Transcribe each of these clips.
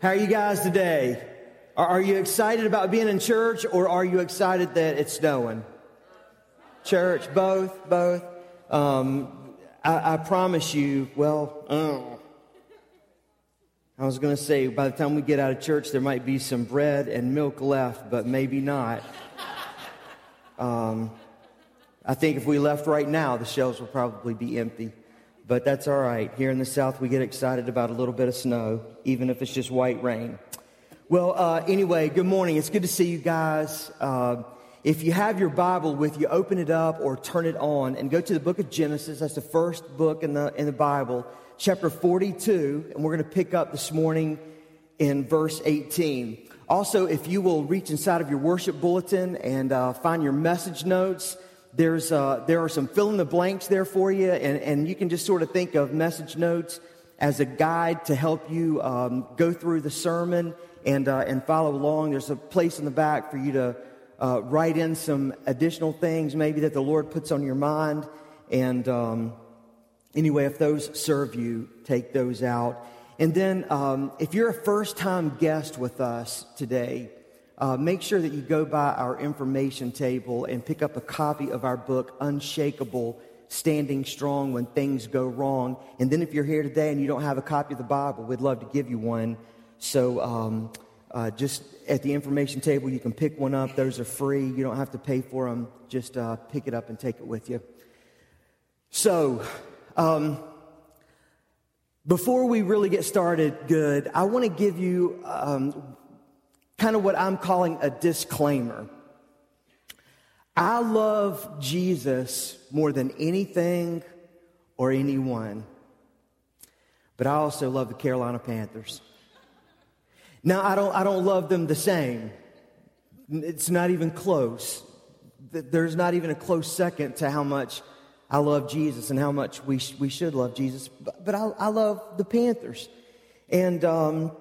How are you guys today? Are, you excited about being in church or are you excited that it's snowing? Church, both, both. Um, I, I, promise you, well, oh. I was going to say, by the time we get out of church, there might be some bread and milk left, but maybe not. Um, I think if we left right now, the shelves will probably be empty but that's all right. Here in the South, we get excited about a little bit of snow, even if it's just white rain. Well, uh, anyway, good morning. It's good to see you guys. Uh, if you have your Bible with you, open it up or turn it on and go to the book of Genesis. That's the first book in the, in the Bible, chapter 42. And we're going to pick up this morning in verse 18. Also, if you will reach inside of your worship bulletin and uh, find your message notes, there's, uh, there are some fill in the blanks there for you, and, and you can just sort of think of message notes as a guide to help you um, go through the sermon and, uh, and follow along. There's a place in the back for you to uh, write in some additional things maybe that the Lord puts on your mind. And um, anyway, if those serve you, take those out. And then um, if you're a first time guest with us today, uh, make sure that you go by our information table and pick up a copy of our book, Unshakable Standing Strong When Things Go Wrong. And then if you're here today and you don't have a copy of the Bible, we'd love to give you one. So um, uh, just at the information table, you can pick one up. Those are free. You don't have to pay for them. Just uh, pick it up and take it with you. So, um, before we really get started good, I want to give you um, kind of what I'm calling a disclaimer. I love Jesus more than anything or anyone, but I also love the Carolina Panthers. Now, I don't, I don't love them the same. It's not even close. There's not even a close second to how much I love Jesus and how much we, sh- we should love Jesus. But, but I, I love the Panthers. And um,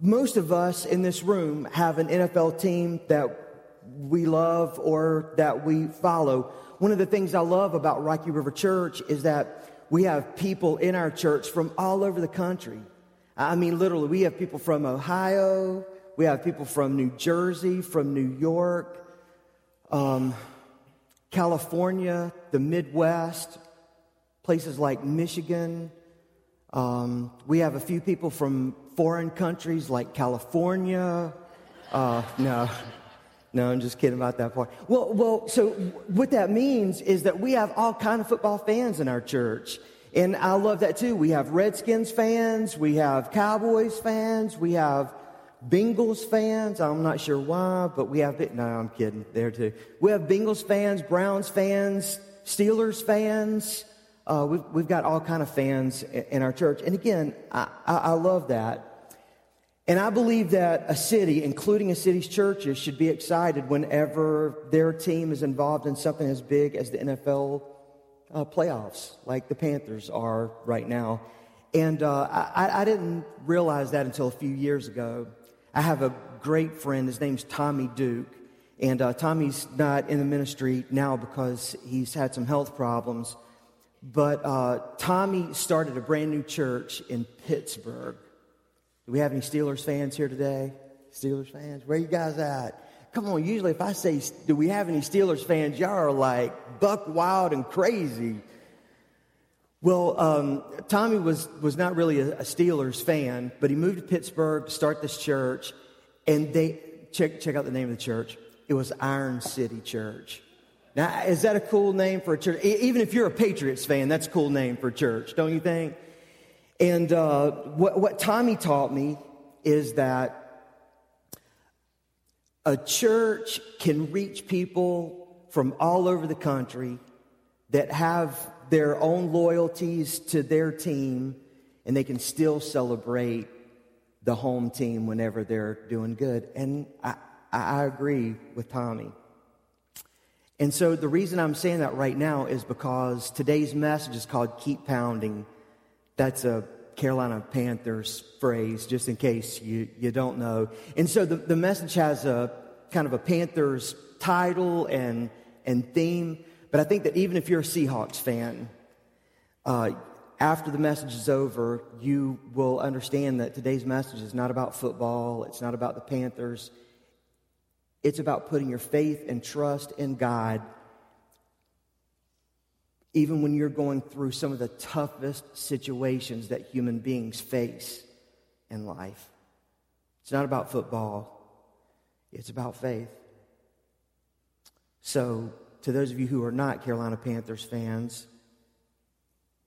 most of us in this room have an NFL team that we love or that we follow. One of the things I love about Rocky River Church is that we have people in our church from all over the country. I mean, literally, we have people from Ohio, we have people from New Jersey, from New York, um, California, the Midwest, places like Michigan. Um, we have a few people from foreign countries like California. Uh, no, no, I'm just kidding about that part. Well, well, so what that means is that we have all kind of football fans in our church. And I love that too. We have Redskins fans, we have Cowboys fans, we have Bengals fans. I'm not sure why, but we have, no, I'm kidding there too. We have Bengals fans, Browns fans, Steelers fans. Uh, we've, we've got all kind of fans in our church. And again, I, I, I love that. And I believe that a city, including a city's churches, should be excited whenever their team is involved in something as big as the NFL uh, playoffs, like the Panthers are right now. And uh, I, I, didn't realize that until a few years ago. I have a great friend. His name's Tommy Duke. And uh, Tommy's not in the ministry now because he's had some health problems. But uh, Tommy started a brand new church in Pittsburgh. Do we have any Steelers fans here today? Steelers fans? Where you guys at? Come on, usually if I say, do we have any Steelers fans, y'all are like buck wild and crazy. Well, um, Tommy was, was not really a, a, Steelers fan, but he moved to Pittsburgh to start this church. And they, check, check out the name of the church. It was Iron City Church. Now, is that a cool name for a church? Even if you're a Patriots fan, that's a cool name for a church, don't you think? And uh, what, what Tommy taught me is that a church can reach people from all over the country that have their own loyalties to their team, and they can still celebrate the home team whenever they're doing good. And I, I agree with Tommy. And so the reason I'm saying that right now is because today's message is called Keep Pounding. That's a Carolina Panthers phrase, just in case you, you don't know. And so the, the message has a kind of a Panthers title and, and theme. But I think that even if you're a Seahawks fan, uh, after the message is over, you will understand that today's message is not about football, it's not about the Panthers. It's about putting your faith and trust in God, even when you're going through some of the toughest situations that human beings face in life. It's not about football, it's about faith. So, to those of you who are not Carolina Panthers fans,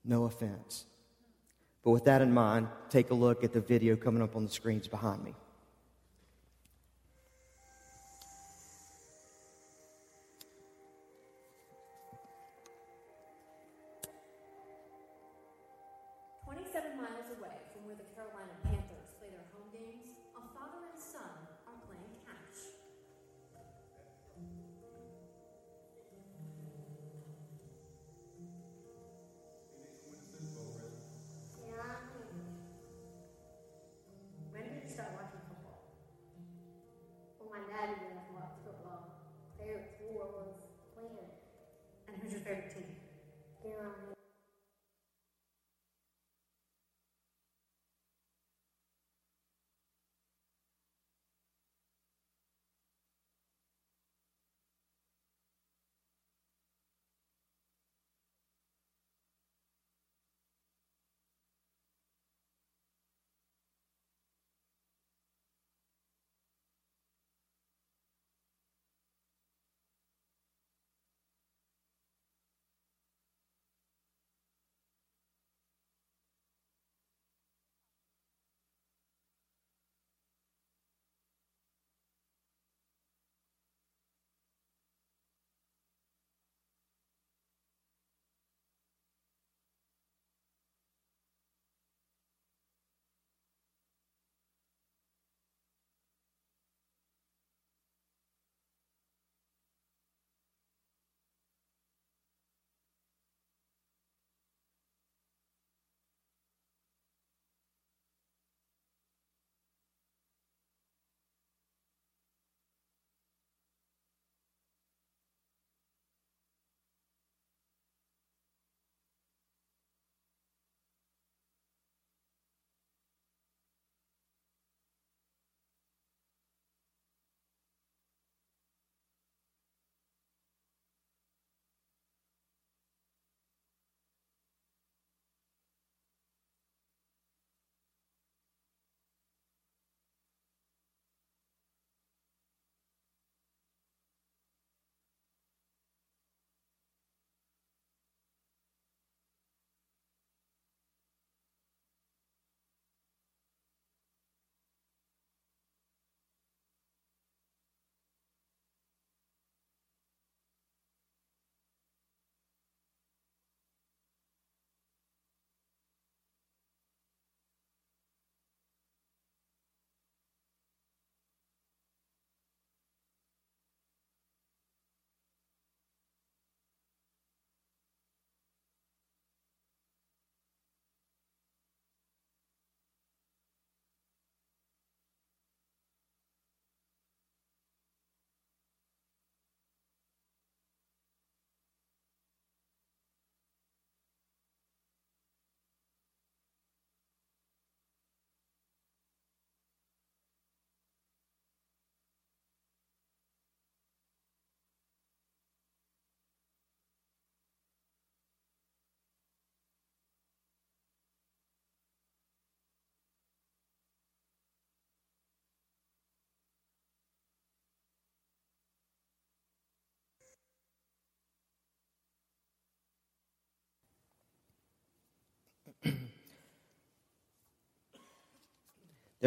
no offense. But with that in mind, take a look at the video coming up on the screens behind me. There are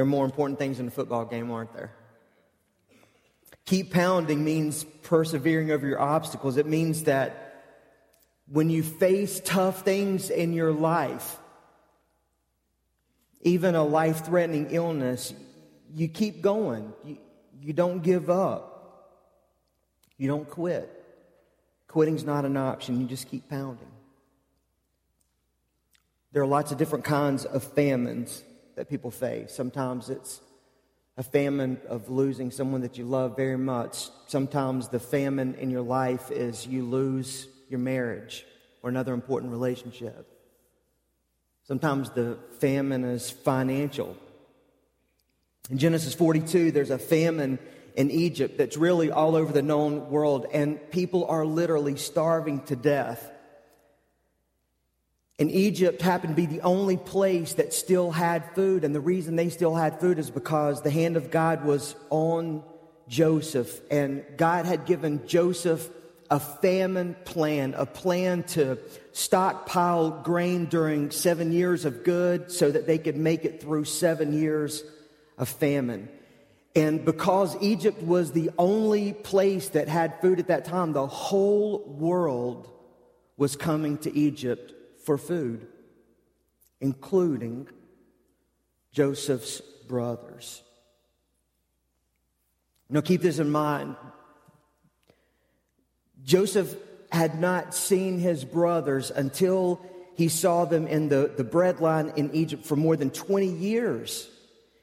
more important things in a football game, aren't there? Keep pounding means persevering over your obstacles. It means that when you face tough things in your life, even a life threatening illness, you keep going. You, you don't give up. You don't quit. Quitting's not an option. You just keep pounding. There are lots of different kinds of famines that people face. Sometimes it's a famine of losing someone that you love very much. Sometimes the famine in your life is you lose your marriage or another important relationship. Sometimes the famine is financial. In Genesis 42, there's a famine in Egypt that's really all over the known world, and people are literally starving to death. And Egypt happened to be the only place that still had food, and the reason they still had food is because the hand of God was on Joseph, and God had given Joseph a famine plan, a plan to stockpile grain during seven years of good so that they could make it through seven years of famine. And because Egypt was the only place that had food at that time, the whole world was coming to Egypt for food, including Joseph's brothers. Now, keep this in mind. Joseph had not seen his brothers until he saw them in the, the bread line in Egypt for more than 20 years.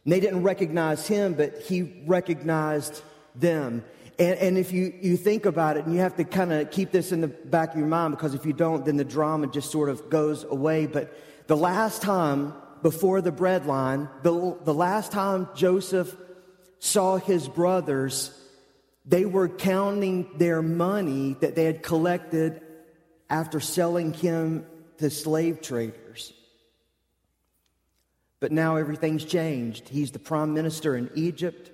And they didn't recognize him, but he recognized them. And, and if you, you think about it, and you have to kind of keep this in the back of your mind, because if you don't, then the drama just sort of goes away. But the last time before the bread line, the, the last time Joseph saw his brothers, they were counting their money that they had collected after selling him to slave traders. But now everything's changed. He's the prime minister in Egypt.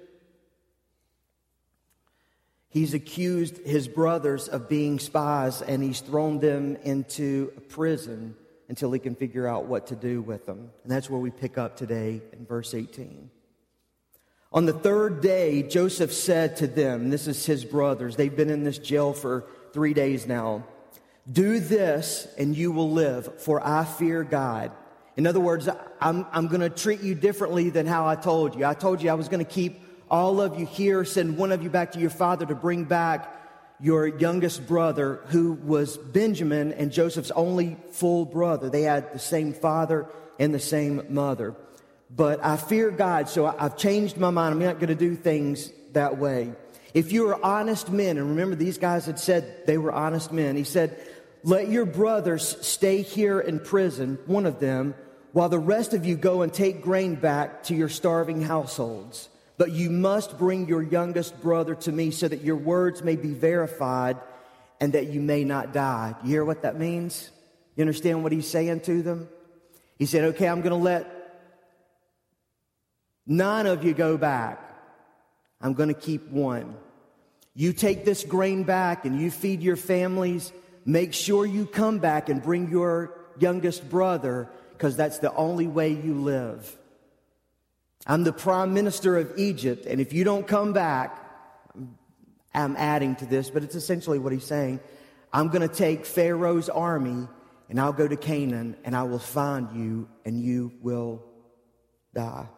He's accused his brothers of being spies and he's thrown them into prison until he can figure out what to do with them. And that's where we pick up today in verse 18. On the third day, Joseph said to them, This is his brothers, they've been in this jail for three days now. Do this and you will live, for I fear God in other words, I'm, I'm going to treat you differently than how I told you. I told you I was going to keep all of you here, send one of you back to your father to bring back your youngest brother, who was Benjamin and Joseph's only full brother. They had the same father and the same mother. But I fear God, so I've changed my mind. I'm not going to do things that way. If you are honest men, and remember these guys had said they were honest men, he said, Let your brothers stay here in prison, one of them, while the rest of you go and take grain back to your starving households. But you must bring your youngest brother to me so that your words may be verified and that you may not die. You hear what that means? You understand what he's saying to them? He said, Okay, I'm going to let none of you go back. I'm going to keep one. You take this grain back and you feed your families. Make sure you come back and bring your youngest brother because that's the only way you live. I'm the prime minister of Egypt, and if you don't come back, I'm adding to this, but it's essentially what he's saying. I'm going to take Pharaoh's army and I'll go to Canaan and I will find you and you will die.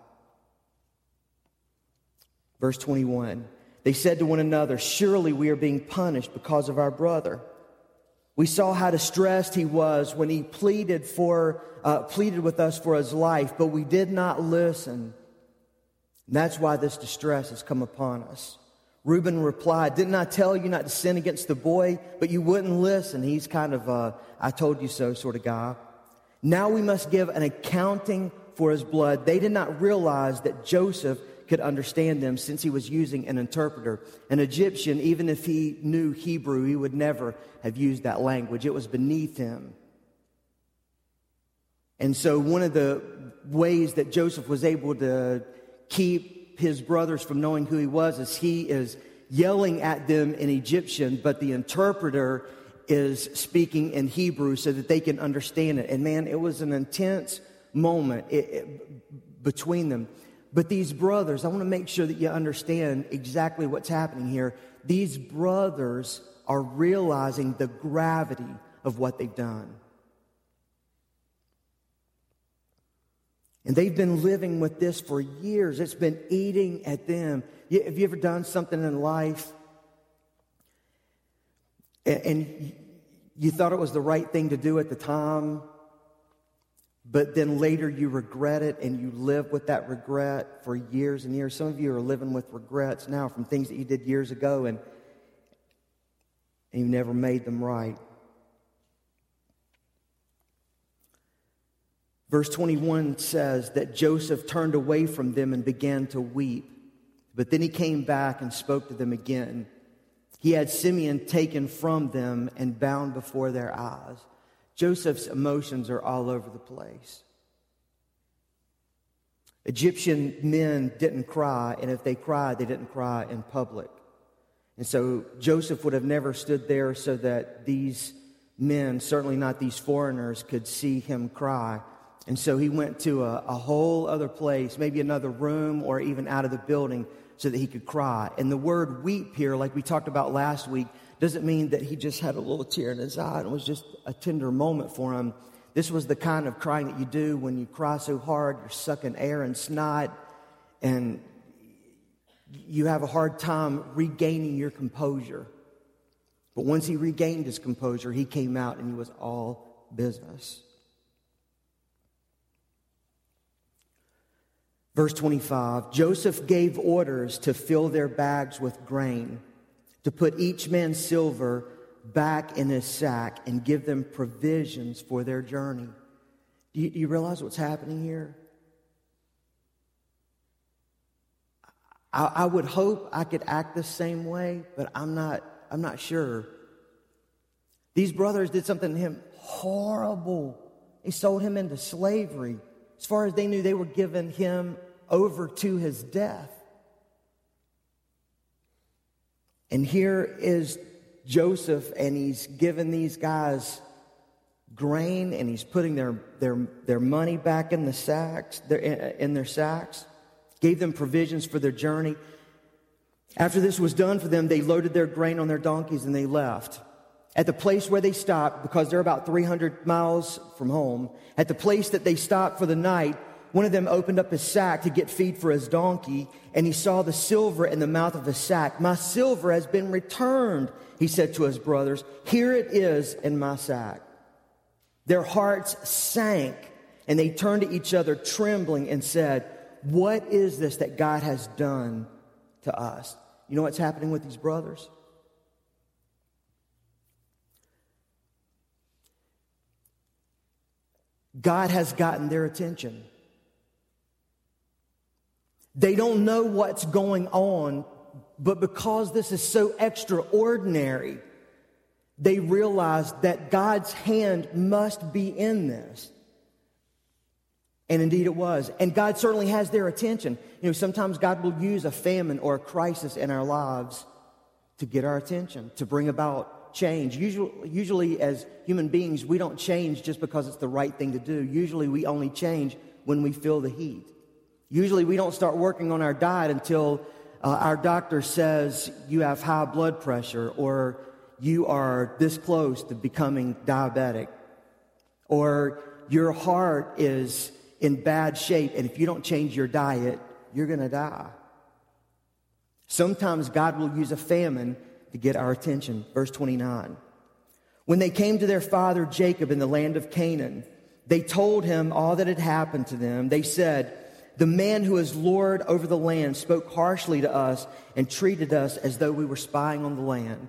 Verse 21 They said to one another, Surely we are being punished because of our brother. We saw how distressed he was when he pleaded for, uh, pleaded with us for his life, but we did not listen. And that's why this distress has come upon us. Reuben replied, Didn't I tell you not to sin against the boy? But you wouldn't listen. He's kind of a, I told you so sort of guy. Now we must give an accounting for his blood. They did not realize that Joseph could understand them since he was using an interpreter. An Egyptian, even if he knew Hebrew, he would never have used that language. It was beneath him. And so, one of the ways that Joseph was able to keep his brothers from knowing who he was is he is yelling at them in Egyptian, but the interpreter is speaking in Hebrew so that they can understand it. And man, it was an intense moment it, it, between them. But these brothers, I want to make sure that you understand exactly what's happening here. These brothers are realizing the gravity of what they've done. And they've been living with this for years. It's been eating at them. Have you ever done something in life and you thought it was the right thing to do at the time, but then later you regret it and you live with that regret for years and years. Some of you are living with regrets now from things that you did years ago and, you never made them right. Verse 21 says that Joseph turned away from them and began to weep. But then he came back and spoke to them again. He had Simeon taken from them and bound before their eyes. Joseph's emotions are all over the place. Egyptian men didn't cry, and if they cried, they didn't cry in public. And so Joseph would have never stood there so that these men, certainly not these foreigners, could see him cry. And so he went to a, a, whole other place, maybe another room or even out of the building, so that he could cry. And the word weep here, like we talked about last week, doesn't mean that he just had a little tear in his eye and it was just a tender moment for him. This was the kind of crying that you do when you cry so hard, you're sucking air and snot, and you have a hard time regaining your composure. But once he regained his composure, he came out and he was all business. Verse 25 Joseph gave orders to fill their bags with grain, to put each man's silver back in his sack, and give them provisions for their journey. Do you, do you realize what's happening here? I, I would hope I could act the same way, but I'm not, I'm not sure. These brothers did something to him horrible. They sold him into slavery. As far as they knew, they were giving him over to his death. And here is Joseph, and he's giving these guys grain and he's putting their, their, their money back in the sacks, their, in their sacks, gave them provisions for their journey. After this was done for them, they loaded their grain on their donkeys and they left. At the place where they stopped, because they're about 300 miles from home, at the place that they stopped for the night, one of them opened up his sack to get feed for his donkey, and he saw the silver in the mouth of the sack. My silver has been returned, he said to his brothers. Here it is in my sack. Their hearts sank, and they turned to each other trembling and said, What is this that God has done to us? You know what's happening with these brothers? God has gotten their attention. They don't know what's going on, but because this is so extraordinary, they realize that God's hand must be in this. And indeed it was. And God certainly has their attention. You know, sometimes God will use a famine or a crisis in our lives to get our attention, to bring about change. Usually, usually as human beings, we don't change just because it's the right thing to do. Usually we only change when we feel the heat. Usually, we don't start working on our diet until uh, our doctor says you have high blood pressure or you are this close to becoming diabetic or your heart is in bad shape and if you don't change your diet, you're going to die. Sometimes God will use a famine to get our attention. Verse 29. When they came to their father Jacob in the land of Canaan, they told him all that had happened to them. They said, the man who is Lord over the land spoke harshly to us and treated us as though we were spying on the land.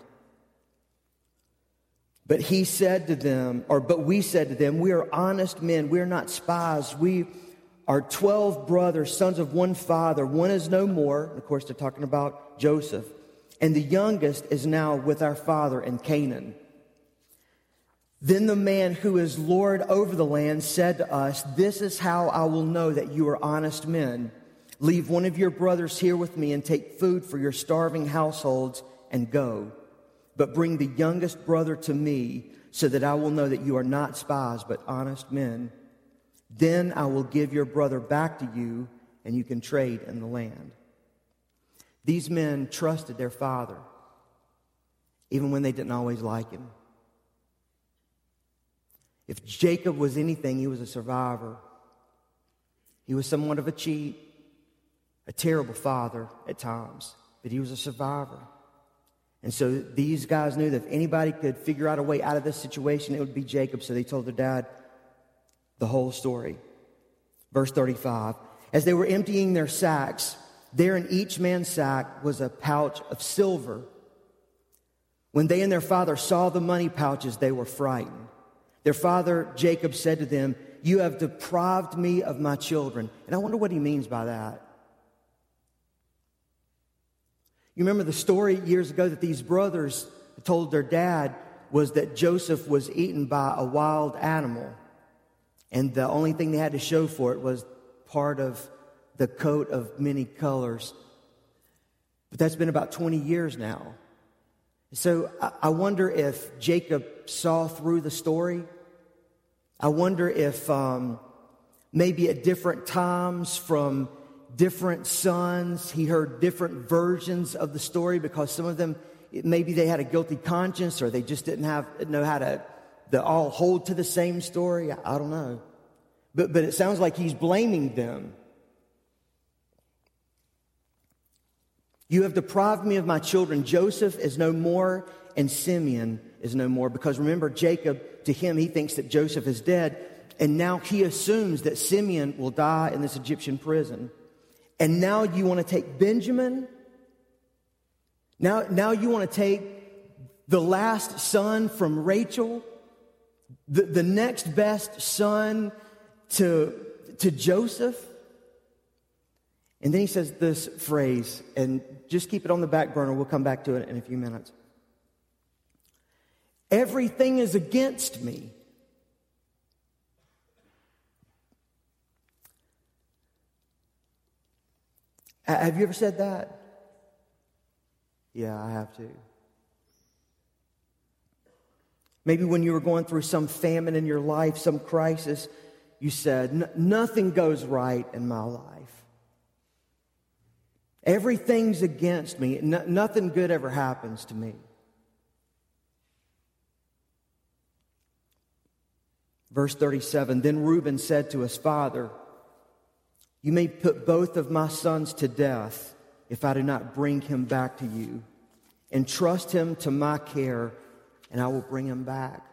But he said to them, or but we said to them, We are honest men, we are not spies. We are 12 brothers, sons of one father. One is no more. Of course, they're talking about Joseph. And the youngest is now with our father in Canaan. Then the man who is Lord over the land said to us, This is how I will know that you are honest men. Leave one of your brothers here with me and take food for your starving households and go. But bring the youngest brother to me so that I will know that you are not spies, but honest men. Then I will give your brother back to you and you can trade in the land. These men trusted their father, even when they didn't always like him. If Jacob was anything, he was a survivor. He was somewhat of a cheat, a terrible father at times, but he was a survivor. And so these guys knew that if anybody could figure out a way out of this situation, it would be Jacob. So they told their dad the whole story. Verse 35 As they were emptying their sacks, there in each man's sack was a pouch of silver. When they and their father saw the money pouches, they were frightened. Their father Jacob said to them, You have deprived me of my children. And I wonder what he means by that. You remember the story years ago that these brothers told their dad was that Joseph was eaten by a wild animal. And the only thing they had to show for it was part of the coat of many colors. But that's been about 20 years now. So I wonder if Jacob saw through the story. I wonder if um, maybe at different times from different sons, he heard different versions of the story because some of them, maybe they had a guilty conscience or they just didn't have know how to all hold to the same story. I don't know. But, but it sounds like he's blaming them. You have deprived me of my children. Joseph is no more, and Simeon is no more. Because remember, Jacob, to him, he thinks that Joseph is dead. And now he assumes that Simeon will die in this Egyptian prison. And now you want to take Benjamin? Now, now you want to take the last son from Rachel? The, the next best son to, to Joseph? And then he says this phrase, and just keep it on the back burner. We'll come back to it in a few minutes. Everything is against me. Have you ever said that? Yeah, I have too. Maybe when you were going through some famine in your life, some crisis, you said, Nothing goes right in my life. Everything's against me. No, nothing good ever happens to me. Verse 37 Then Reuben said to his father, You may put both of my sons to death if I do not bring him back to you. Entrust him to my care, and I will bring him back.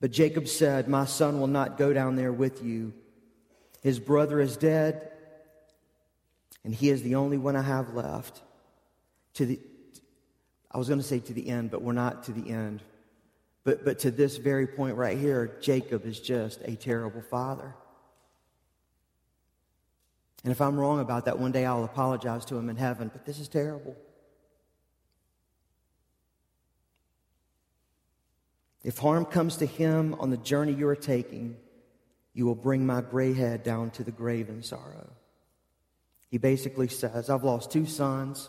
But Jacob said, My son will not go down there with you. His brother is dead, and he is the only one I have left. To the, I was going to say to the end, but we're not to the end. But, but to this very point right here, Jacob is just a terrible father. And if I'm wrong about that, one day I'll apologize to him in heaven, but this is terrible. If harm comes to him on the journey you are taking, you will bring my gray head down to the grave in sorrow. He basically says, I've lost two sons,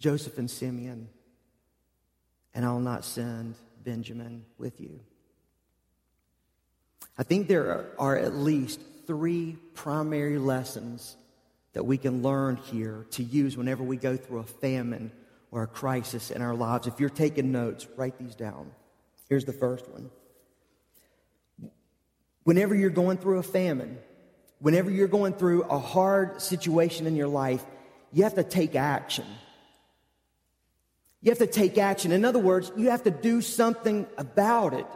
Joseph and Simeon, and I'll not send Benjamin with you. I think there are at least three primary lessons that we can learn here to use whenever we go through a famine or a crisis in our lives. If you're taking notes, write these down. Here's the first one. Whenever you're going through a famine, whenever you're going through a hard situation in your life, you have to take action. You have to take action. In other words, you have to do something about it.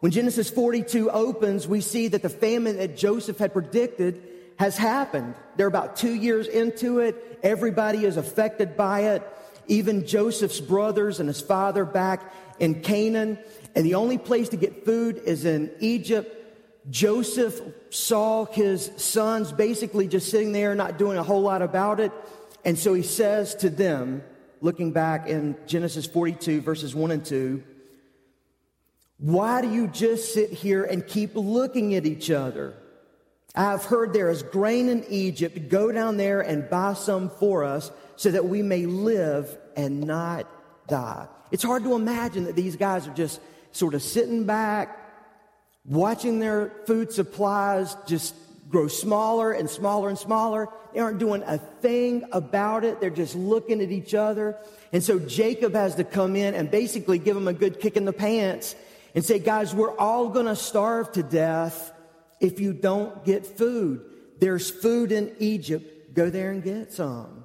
When Genesis 42 opens, we see that the famine that Joseph had predicted has happened. They're about two years into it. Everybody is affected by it. Even Joseph's brothers and his father back in Canaan. And the only place to get food is in Egypt. Joseph saw his sons basically just sitting there, not doing a whole lot about it. And so he says to them, looking back in Genesis 42, verses 1 and 2, Why do you just sit here and keep looking at each other? I've heard there is grain in Egypt. Go down there and buy some for us so that we may live and not die. It's hard to imagine that these guys are just sort of sitting back, watching their food supplies just grow smaller and smaller and smaller. They aren't doing a thing about it. They're just looking at each other. And so Jacob has to come in and basically give them a good kick in the pants and say, guys, we're all going to starve to death if you don't get food. There's food in Egypt. Go there and get some.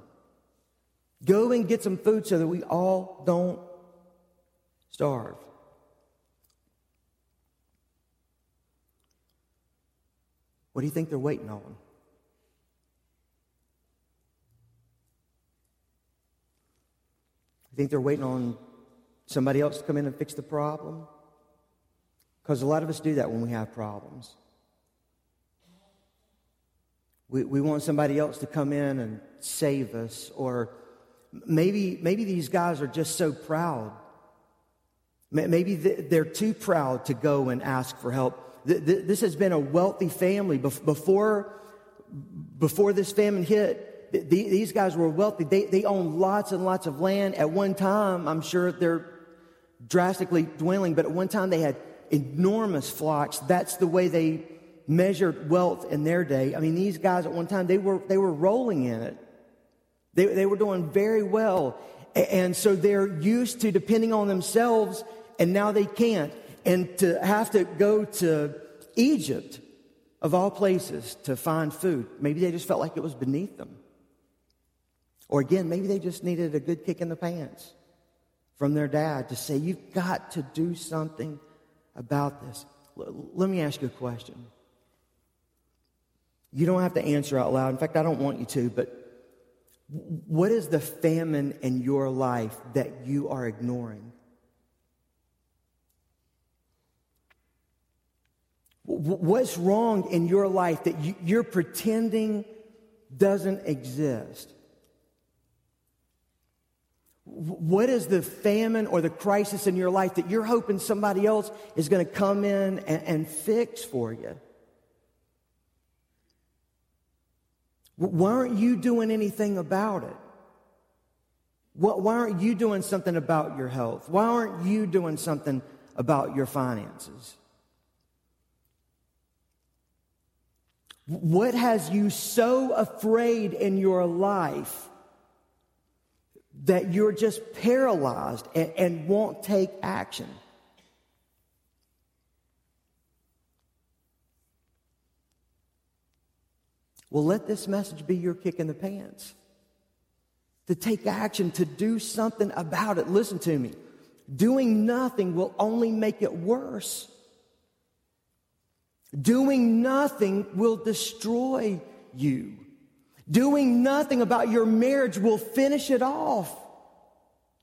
Go and get some food so that we all don't starve. What do you think they're waiting on? I think they're waiting on somebody else to come in and fix the problem? Because a lot of us do that when we have problems. We, we want somebody else to come in and save us, or maybe, maybe these guys are just so proud. Maybe they're too proud to go and ask for help. This has been a wealthy family. Before, before this famine hit, these guys were wealthy. They, they owned lots and lots of land. At one time, I'm sure they're drastically dwindling, but at one time they had enormous flocks. That's the way they measured wealth in their day. I mean, these guys at one time, they were, they were rolling in it. They, they were doing very well. And so they're used to depending on themselves, and now they can't. And to have to go to Egypt, of all places, to find food, maybe they just felt like it was beneath them. Or again, maybe they just needed a good kick in the pants from their dad to say, You've got to do something about this. L- let me ask you a question. You don't have to answer out loud. In fact, I don't want you to, but what is the famine in your life that you are ignoring? What's wrong in your life that you're pretending doesn't exist? What is the famine or the crisis in your life that you're hoping somebody else is going to come in and, and fix for you? Why aren't you doing anything about it? Why aren't you doing something about your health? Why aren't you doing something about your finances? What has you so afraid in your life that you're just paralyzed and, and won't take action? Well, let this message be your kick in the pants. To take action, to do something about it. Listen to me. Doing nothing will only make it worse. Doing nothing will destroy you. Doing nothing about your marriage will finish it off.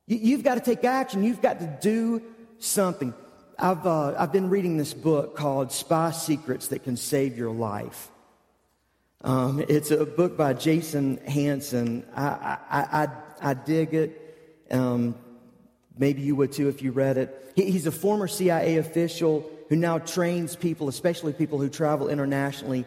You've got to take action. You've got to do something. I've, uh, I've been reading this book called Spy Secrets That Can Save Your Life. Um, it's a book by Jason Hanson. I, I, I, I dig it. Um, maybe you would too if you read it. He, he's a former CIA official who now trains people, especially people who travel internationally,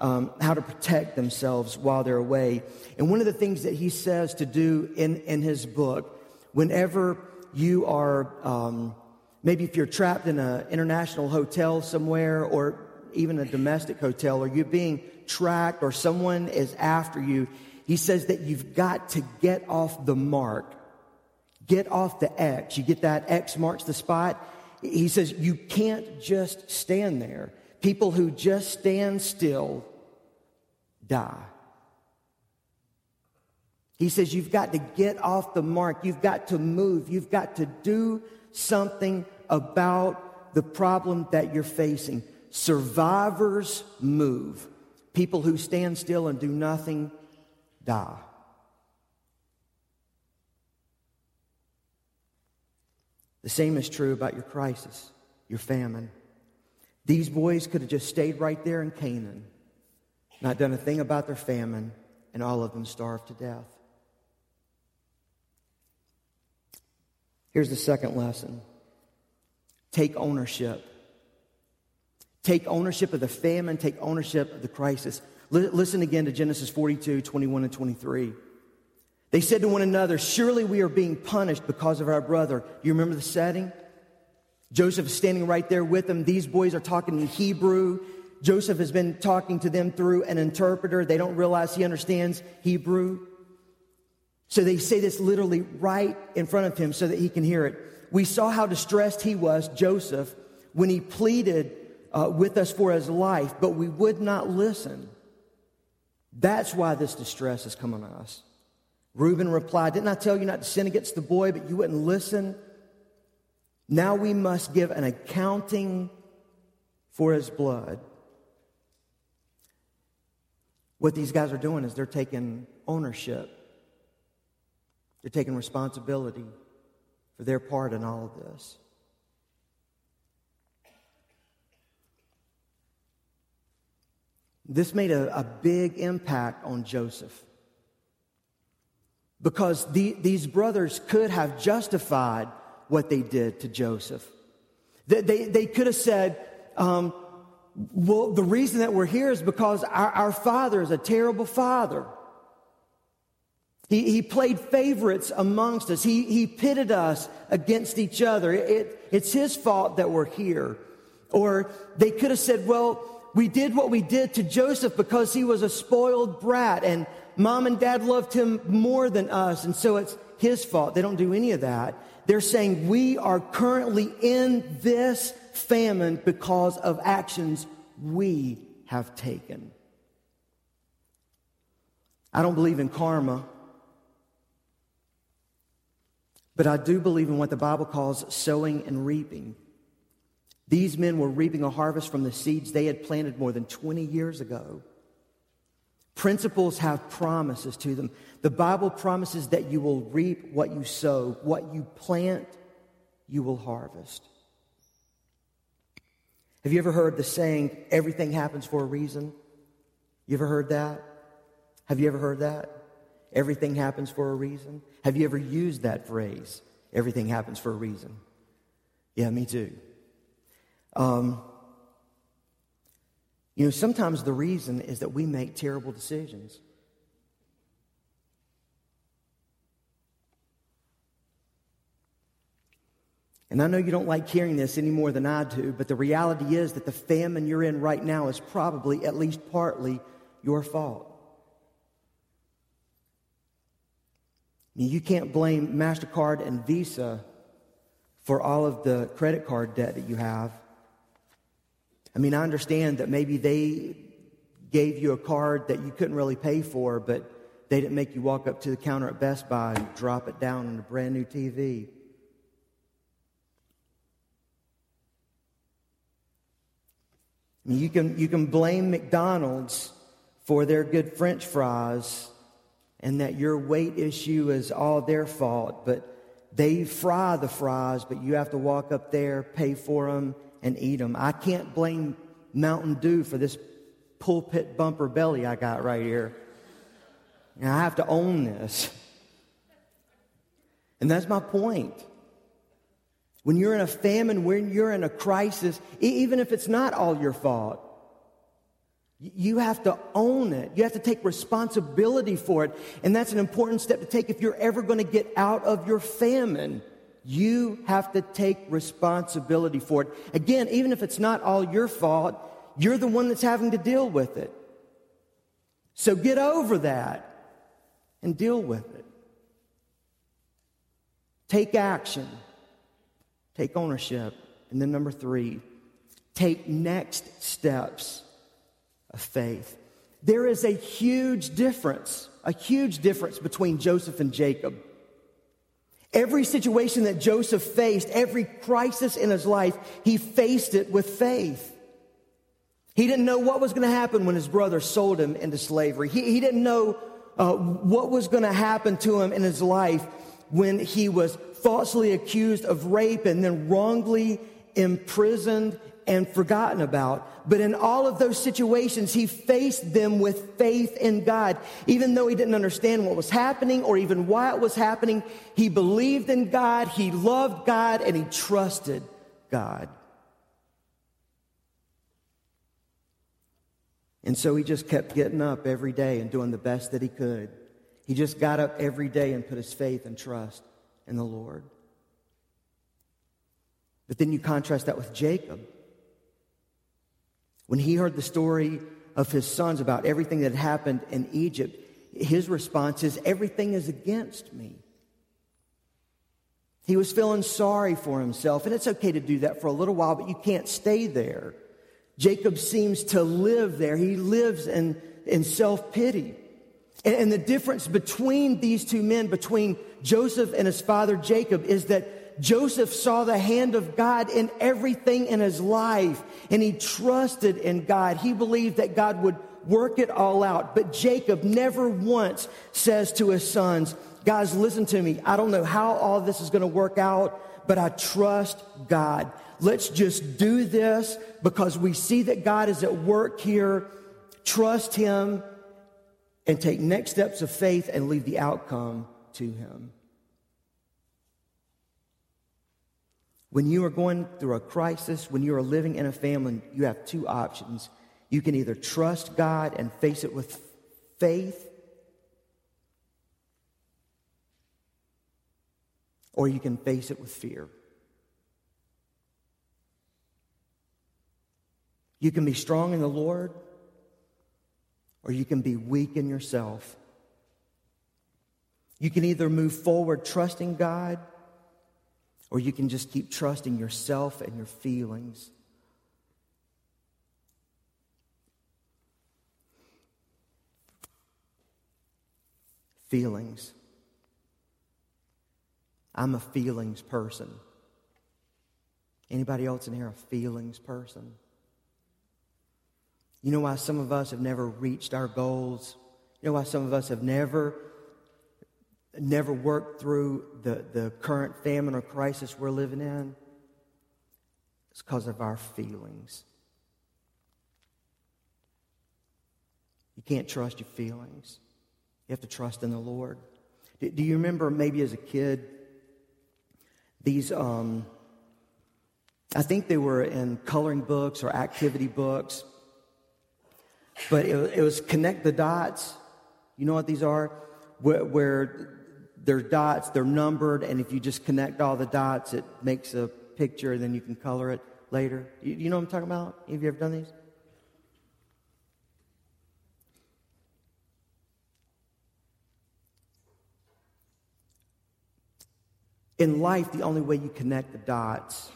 um, how to protect themselves while they're away. And one of the things that he says to do in, in his book, whenever you are, um, maybe if you're trapped in an international hotel somewhere or even a domestic hotel, or you're being tracked or someone is after you, he says that you've got to get off the mark. Get off the X. You get that X marks the spot. He says you can't just stand there. People who just stand still die. He says you've got to get off the mark. You've got to move. You've got to do something about the problem that you're facing. Survivors move. People who stand still and do nothing die. The same is true about your crisis, your famine. These boys could have just stayed right there in Canaan, not done a thing about their famine, and all of them starved to death. Here's the second lesson take ownership. Take ownership of the famine, take ownership of the crisis. L- listen again to Genesis 42, 21 and 23. They said to one another, Surely we are being punished because of our brother. You remember the setting? Joseph is standing right there with them. These boys are talking in Hebrew. Joseph has been talking to them through an interpreter. They don't realize he understands Hebrew. So they say this literally right in front of him so that he can hear it. We saw how distressed he was, Joseph, when he pleaded uh, with us for his life, but we would not listen. That's why this distress has come on us. Reuben replied, Didn't I tell you not to sin against the boy, but you wouldn't listen? Now we must give an accounting for his blood. What these guys are doing is they're taking ownership, they're taking responsibility. for their part in all of this. This made a, a big impact on Joseph because the, these brothers could have justified what they did to Joseph. They, they, they could have said, um, well, the reason that we're here is because our, our father is a terrible father. He, he played favorites amongst us. He, he pitted us against each other. It, it's his fault that we're here. Or they could have said, well, we did what we did to Joseph because he was a spoiled brat and mom and dad loved him more than us. And so it's his fault. They don't do any of that. They're saying we are currently in this famine because of actions we have taken. I don't believe in karma. But I do believe in what the Bible calls sowing and reaping. These men were reaping a harvest from the seeds they had planted more than 20 years ago. Principles have promises to them. The Bible promises that you will reap what you sow, what you plant, you will harvest. Have you ever heard the saying, everything happens for a reason? You ever heard that? Have you ever heard that? Everything happens for a reason? Have you ever used that phrase? Everything happens for a reason. Yeah, me too. Um, you know, sometimes the reason is that we make terrible decisions. And I know you don't like hearing this any more than I do, but the reality is that the famine you're in right now is probably, at least partly, your fault. You can't blame MasterCard and Visa for all of the credit card debt that you have. I mean, I understand that maybe they gave you a card that you couldn't really pay for, but they didn't make you walk up to the counter at Best Buy and drop it down on a brand new TV. I mean, you can, you can blame McDonald's for their good French fries and that your weight issue is all their fault, but they fry the fries, but you have to walk up there, pay for them, and eat them. I can't blame Mountain Dew for this pulpit bumper belly I got right here. And I have to own this. And that's my point. When you're in a famine, when you're in a crisis, even if it's not all your fault, you have to own it. You have to take responsibility for it. And that's an important step to take if you're ever going to get out of your famine. You have to take responsibility for it. Again, even if it's not all your fault, you're the one that's having to deal with it. So get over that and deal with it. Take action. Take ownership. And then number three, take next steps of faith. There is a huge difference, a huge difference between Joseph and Jacob. Every situation that Joseph faced, every crisis in his life, he faced it with faith. He didn't know what was going to happen when his brother sold him into slavery. He, he didn't know uh, what was going to happen to him in his life when he was falsely accused of rape and then wrongly imprisoned and forgotten about. But in all of those situations, he faced them with faith in God. Even though he didn't understand what was happening or even why it was happening, he believed in God, he loved God, and he trusted God. And so he just kept getting up every day and doing the best that he could. He just got up every day and put his faith and trust in the Lord. But then you contrast that with Jacob. When he heard the story of his sons about everything that happened in Egypt, his response is, Everything is against me. He was feeling sorry for himself, and it's okay to do that for a little while, but you can't stay there. Jacob seems to live there. He lives in, in self pity. And, and the difference between these two men, between Joseph and his father Jacob, is that Joseph saw the hand of God in everything in his life, and he trusted in God. He believed that God would work it all out. But Jacob never once says to his sons, Guys, listen to me. I don't know how all this is going to work out, but I trust God. Let's just do this because we see that God is at work here. Trust Him and take next steps of faith and leave the outcome to Him. When you are going through a crisis, when you are living in a family, you have two options. You can either trust God and face it with faith, or you can face it with fear. You can be strong in the Lord, or you can be weak in yourself. You can either move forward trusting God, or you can just keep trusting yourself and your feelings. Feelings. I'm a feelings person. Anybody else in here a feelings person? You know why some of us have never reached our goals? You know why some of us have never never worked through the, the current famine or crisis we're living in? It's because of our feelings. You can't trust your feelings. You have to trust in the Lord. Do, do you remember maybe as a kid, these, um, I think they were in coloring books or activity books, but it, it was connect the dots. You know what these are? Where, where they're dots, they're numbered, and if you just connect all the dots, it makes a picture, and then you can color it later. You, you know what I'm talking about? Have you ever done these? In life, the only way you connect the dots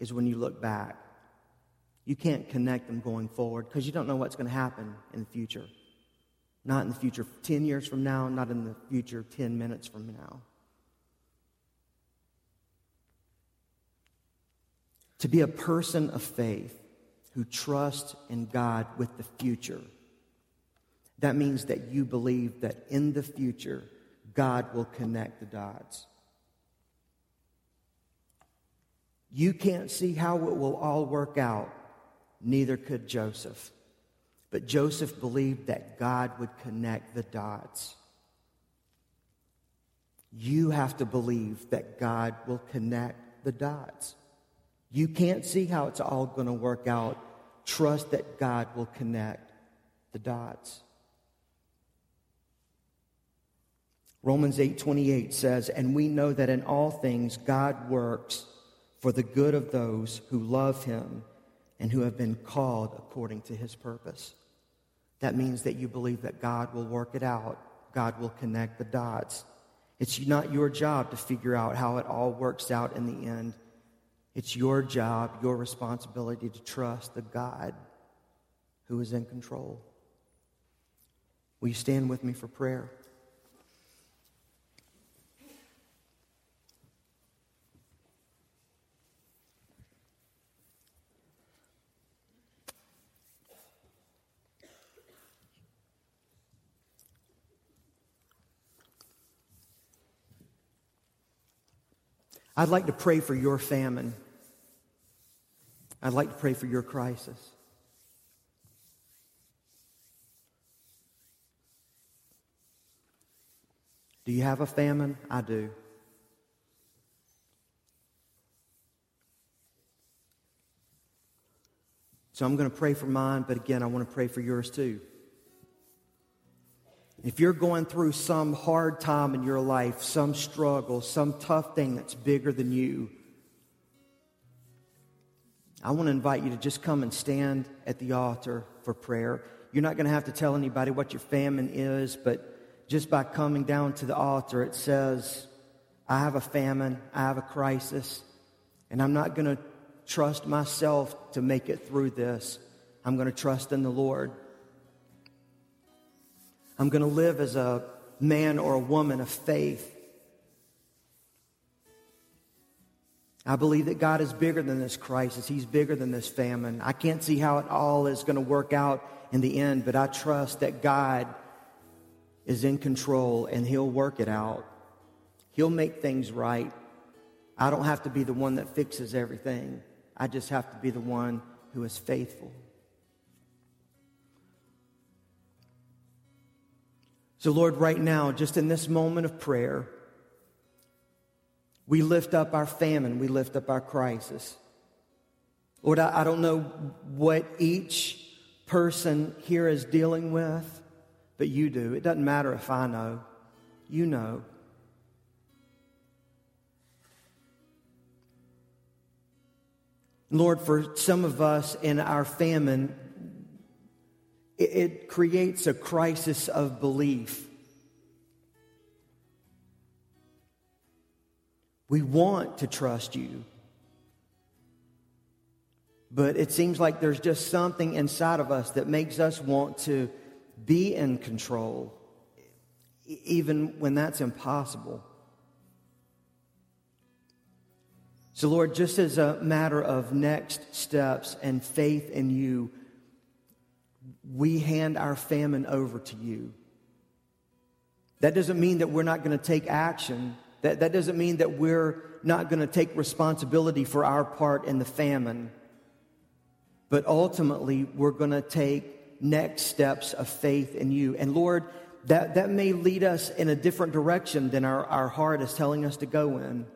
is when you look back. You can't connect them going forward because you don't know what's going to happen in the future. Not in the future 10 years from now, not in the future 10 minutes from now. To be a person of faith who trusts in God with the future, that means that you believe that in the future, God will connect the dots. You can't see how it will all work out, neither could Joseph. But Joseph believed that God would connect the dots. You have to believe that God will connect the dots. You can't see how it's all going to work out. Trust that God will connect the dots. Romans 8:28 says, "And we know that in all things God works for the good of those who love him and who have been called according to his purpose." That means that you believe that God will work it out, God will connect the dots. It's not your job to figure out how it all works out in the end. It's your job, your responsibility to trust the God who is in control. Will you stand with me for prayer? I'd like to pray for your famine. I'd like to pray for your crisis. Do you have a famine? I do. So I'm going to pray for mine, but again, I want to pray for yours too. If you're going through some hard time in your life, some struggle, some tough thing that's bigger than you, I want to invite you to just come and stand at the altar for prayer. You're not going to have to tell anybody what your famine is, but just by coming down to the altar, it says, I have a famine, I have a crisis, and I'm not going to trust myself to make it through this. I'm going to trust in the Lord. I'm going to live as a man or a woman of faith. I believe that God is bigger than this crisis. He's bigger than this famine. I can't see how it all is going to work out in the end, but I trust that God is in control and He'll work it out. He'll make things right. I don't have to be the one that fixes everything. I just have to be the one who is faithful. So, Lord, right now, just in this moment of prayer, we lift up our famine, we lift up our crisis. Lord, I, I don't know what each person here is dealing with, but you do. It doesn't matter if I know, you know. Lord, for some of us in our famine, it creates a crisis of belief. We want to trust you. But it seems like there's just something inside of us that makes us want to be in control, even when that's impossible. So, Lord, just as a matter of next steps and faith in you, we hand our famine over to you. That doesn't mean that we're not going to take action. That, that doesn't mean that we're not going to take responsibility for our part in the famine. But ultimately, we're going to take next steps of faith in you. And Lord, that, that may lead us in a different direction than our, our heart is telling us to go in.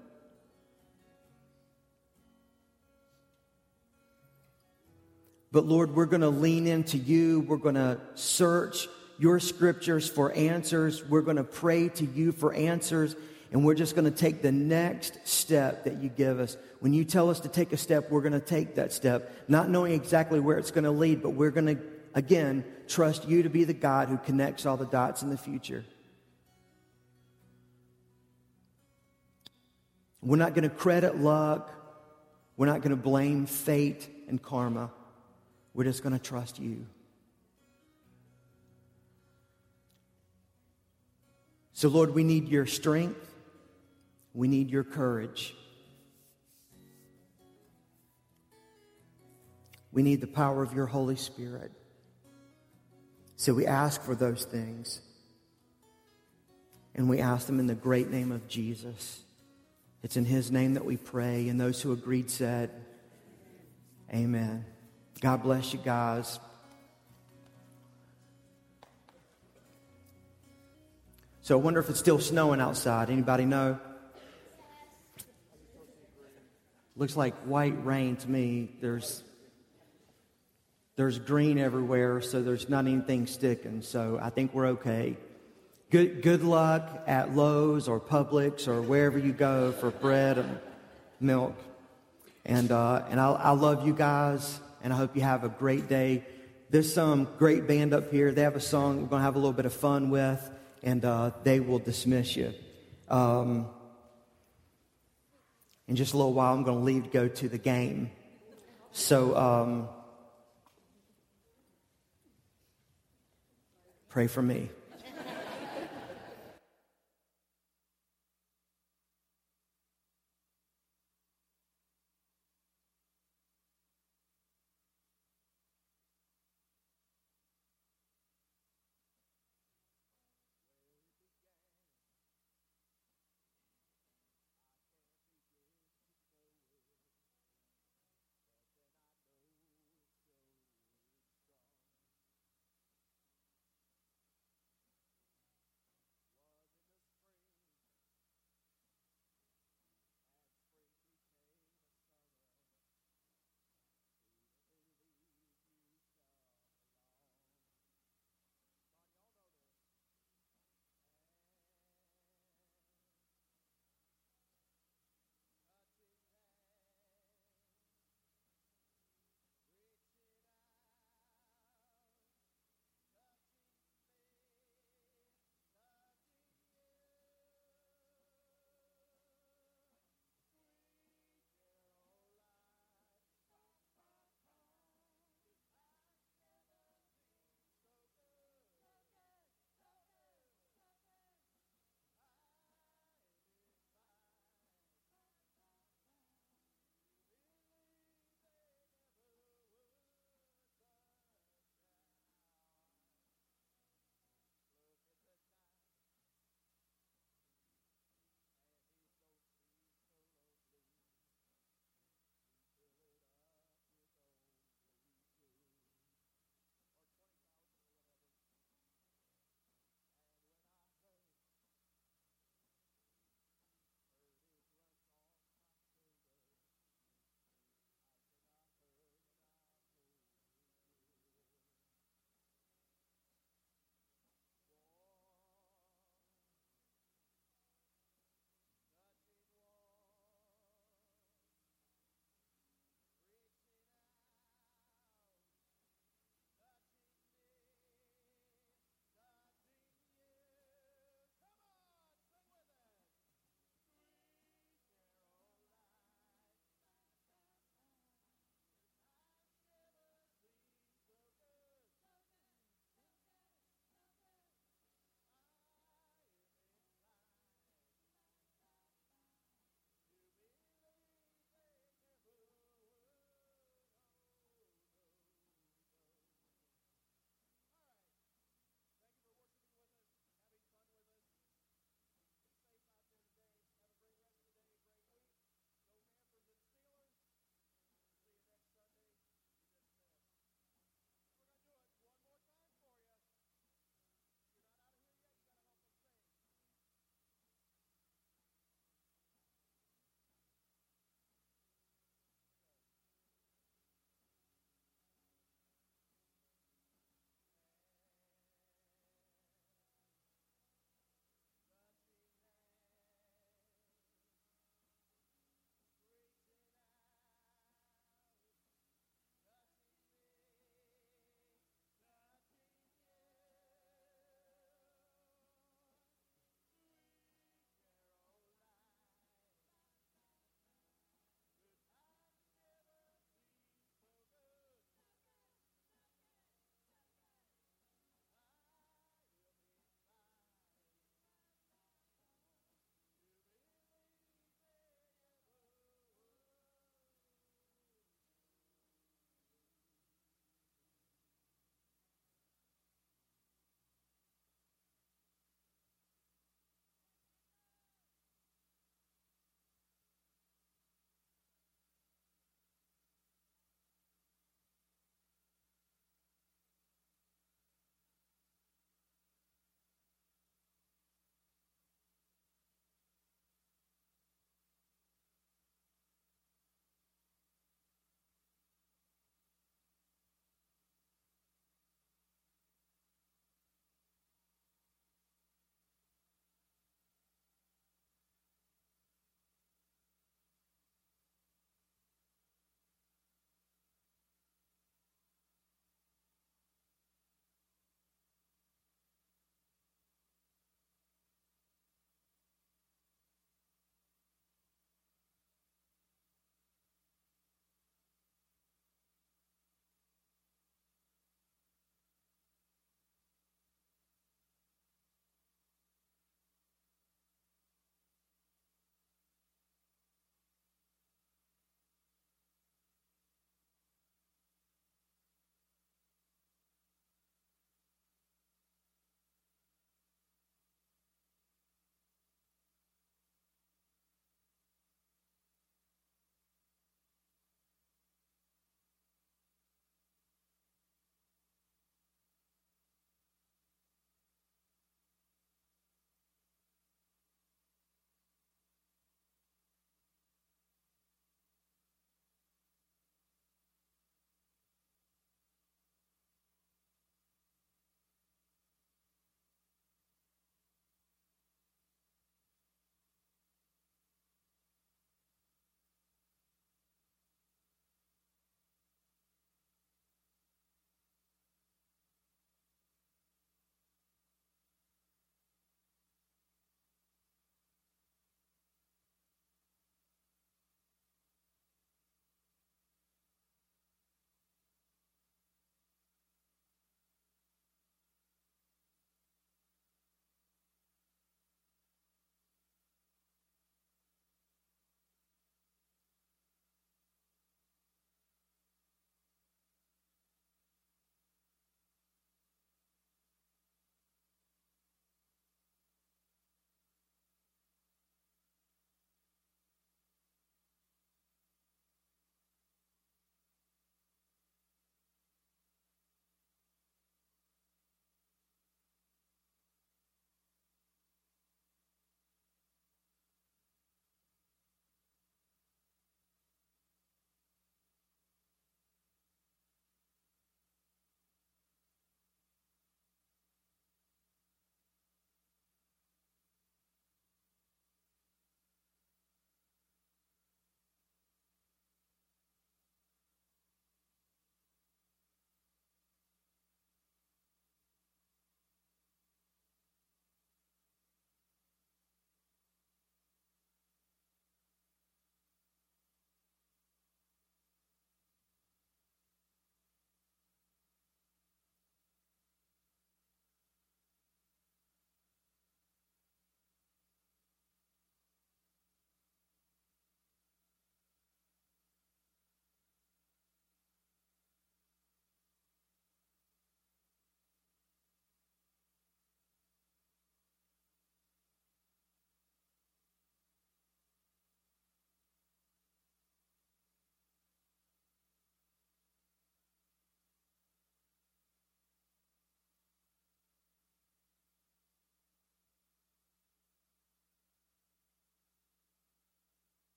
But Lord, we're going to lean into you. We're going to search your scriptures for answers. We're going to pray to you for answers. And we're just going to take the next step that you give us. When you tell us to take a step, we're going to take that step, not knowing exactly where it's going to lead, but we're going to, again, trust you to be the God who connects all the dots in the future. We're not going to credit luck. We're not going to blame fate and karma. We're just going to trust you. So, Lord, we need your strength. We need your courage. We need the power of your Holy Spirit. So we ask for those things. And we ask them in the great name of Jesus. It's in his name that we pray. And those who agreed said, Amen. God bless you guys. So I wonder if it's still snowing outside. Anybody know? Looks like white rain to me. There's there's green everywhere, so there's not anything sticking. So I think we're okay. Good good luck at Lowe's or Publix or wherever you go for bread and milk. And uh, and I, I love you guys and I hope you have a great day. There's some great band up here. They have a song we're going to have a little bit of fun with, and uh, they will dismiss you. Um, in just a little while, I'm going to leave to go to the game. So, um, pray for me.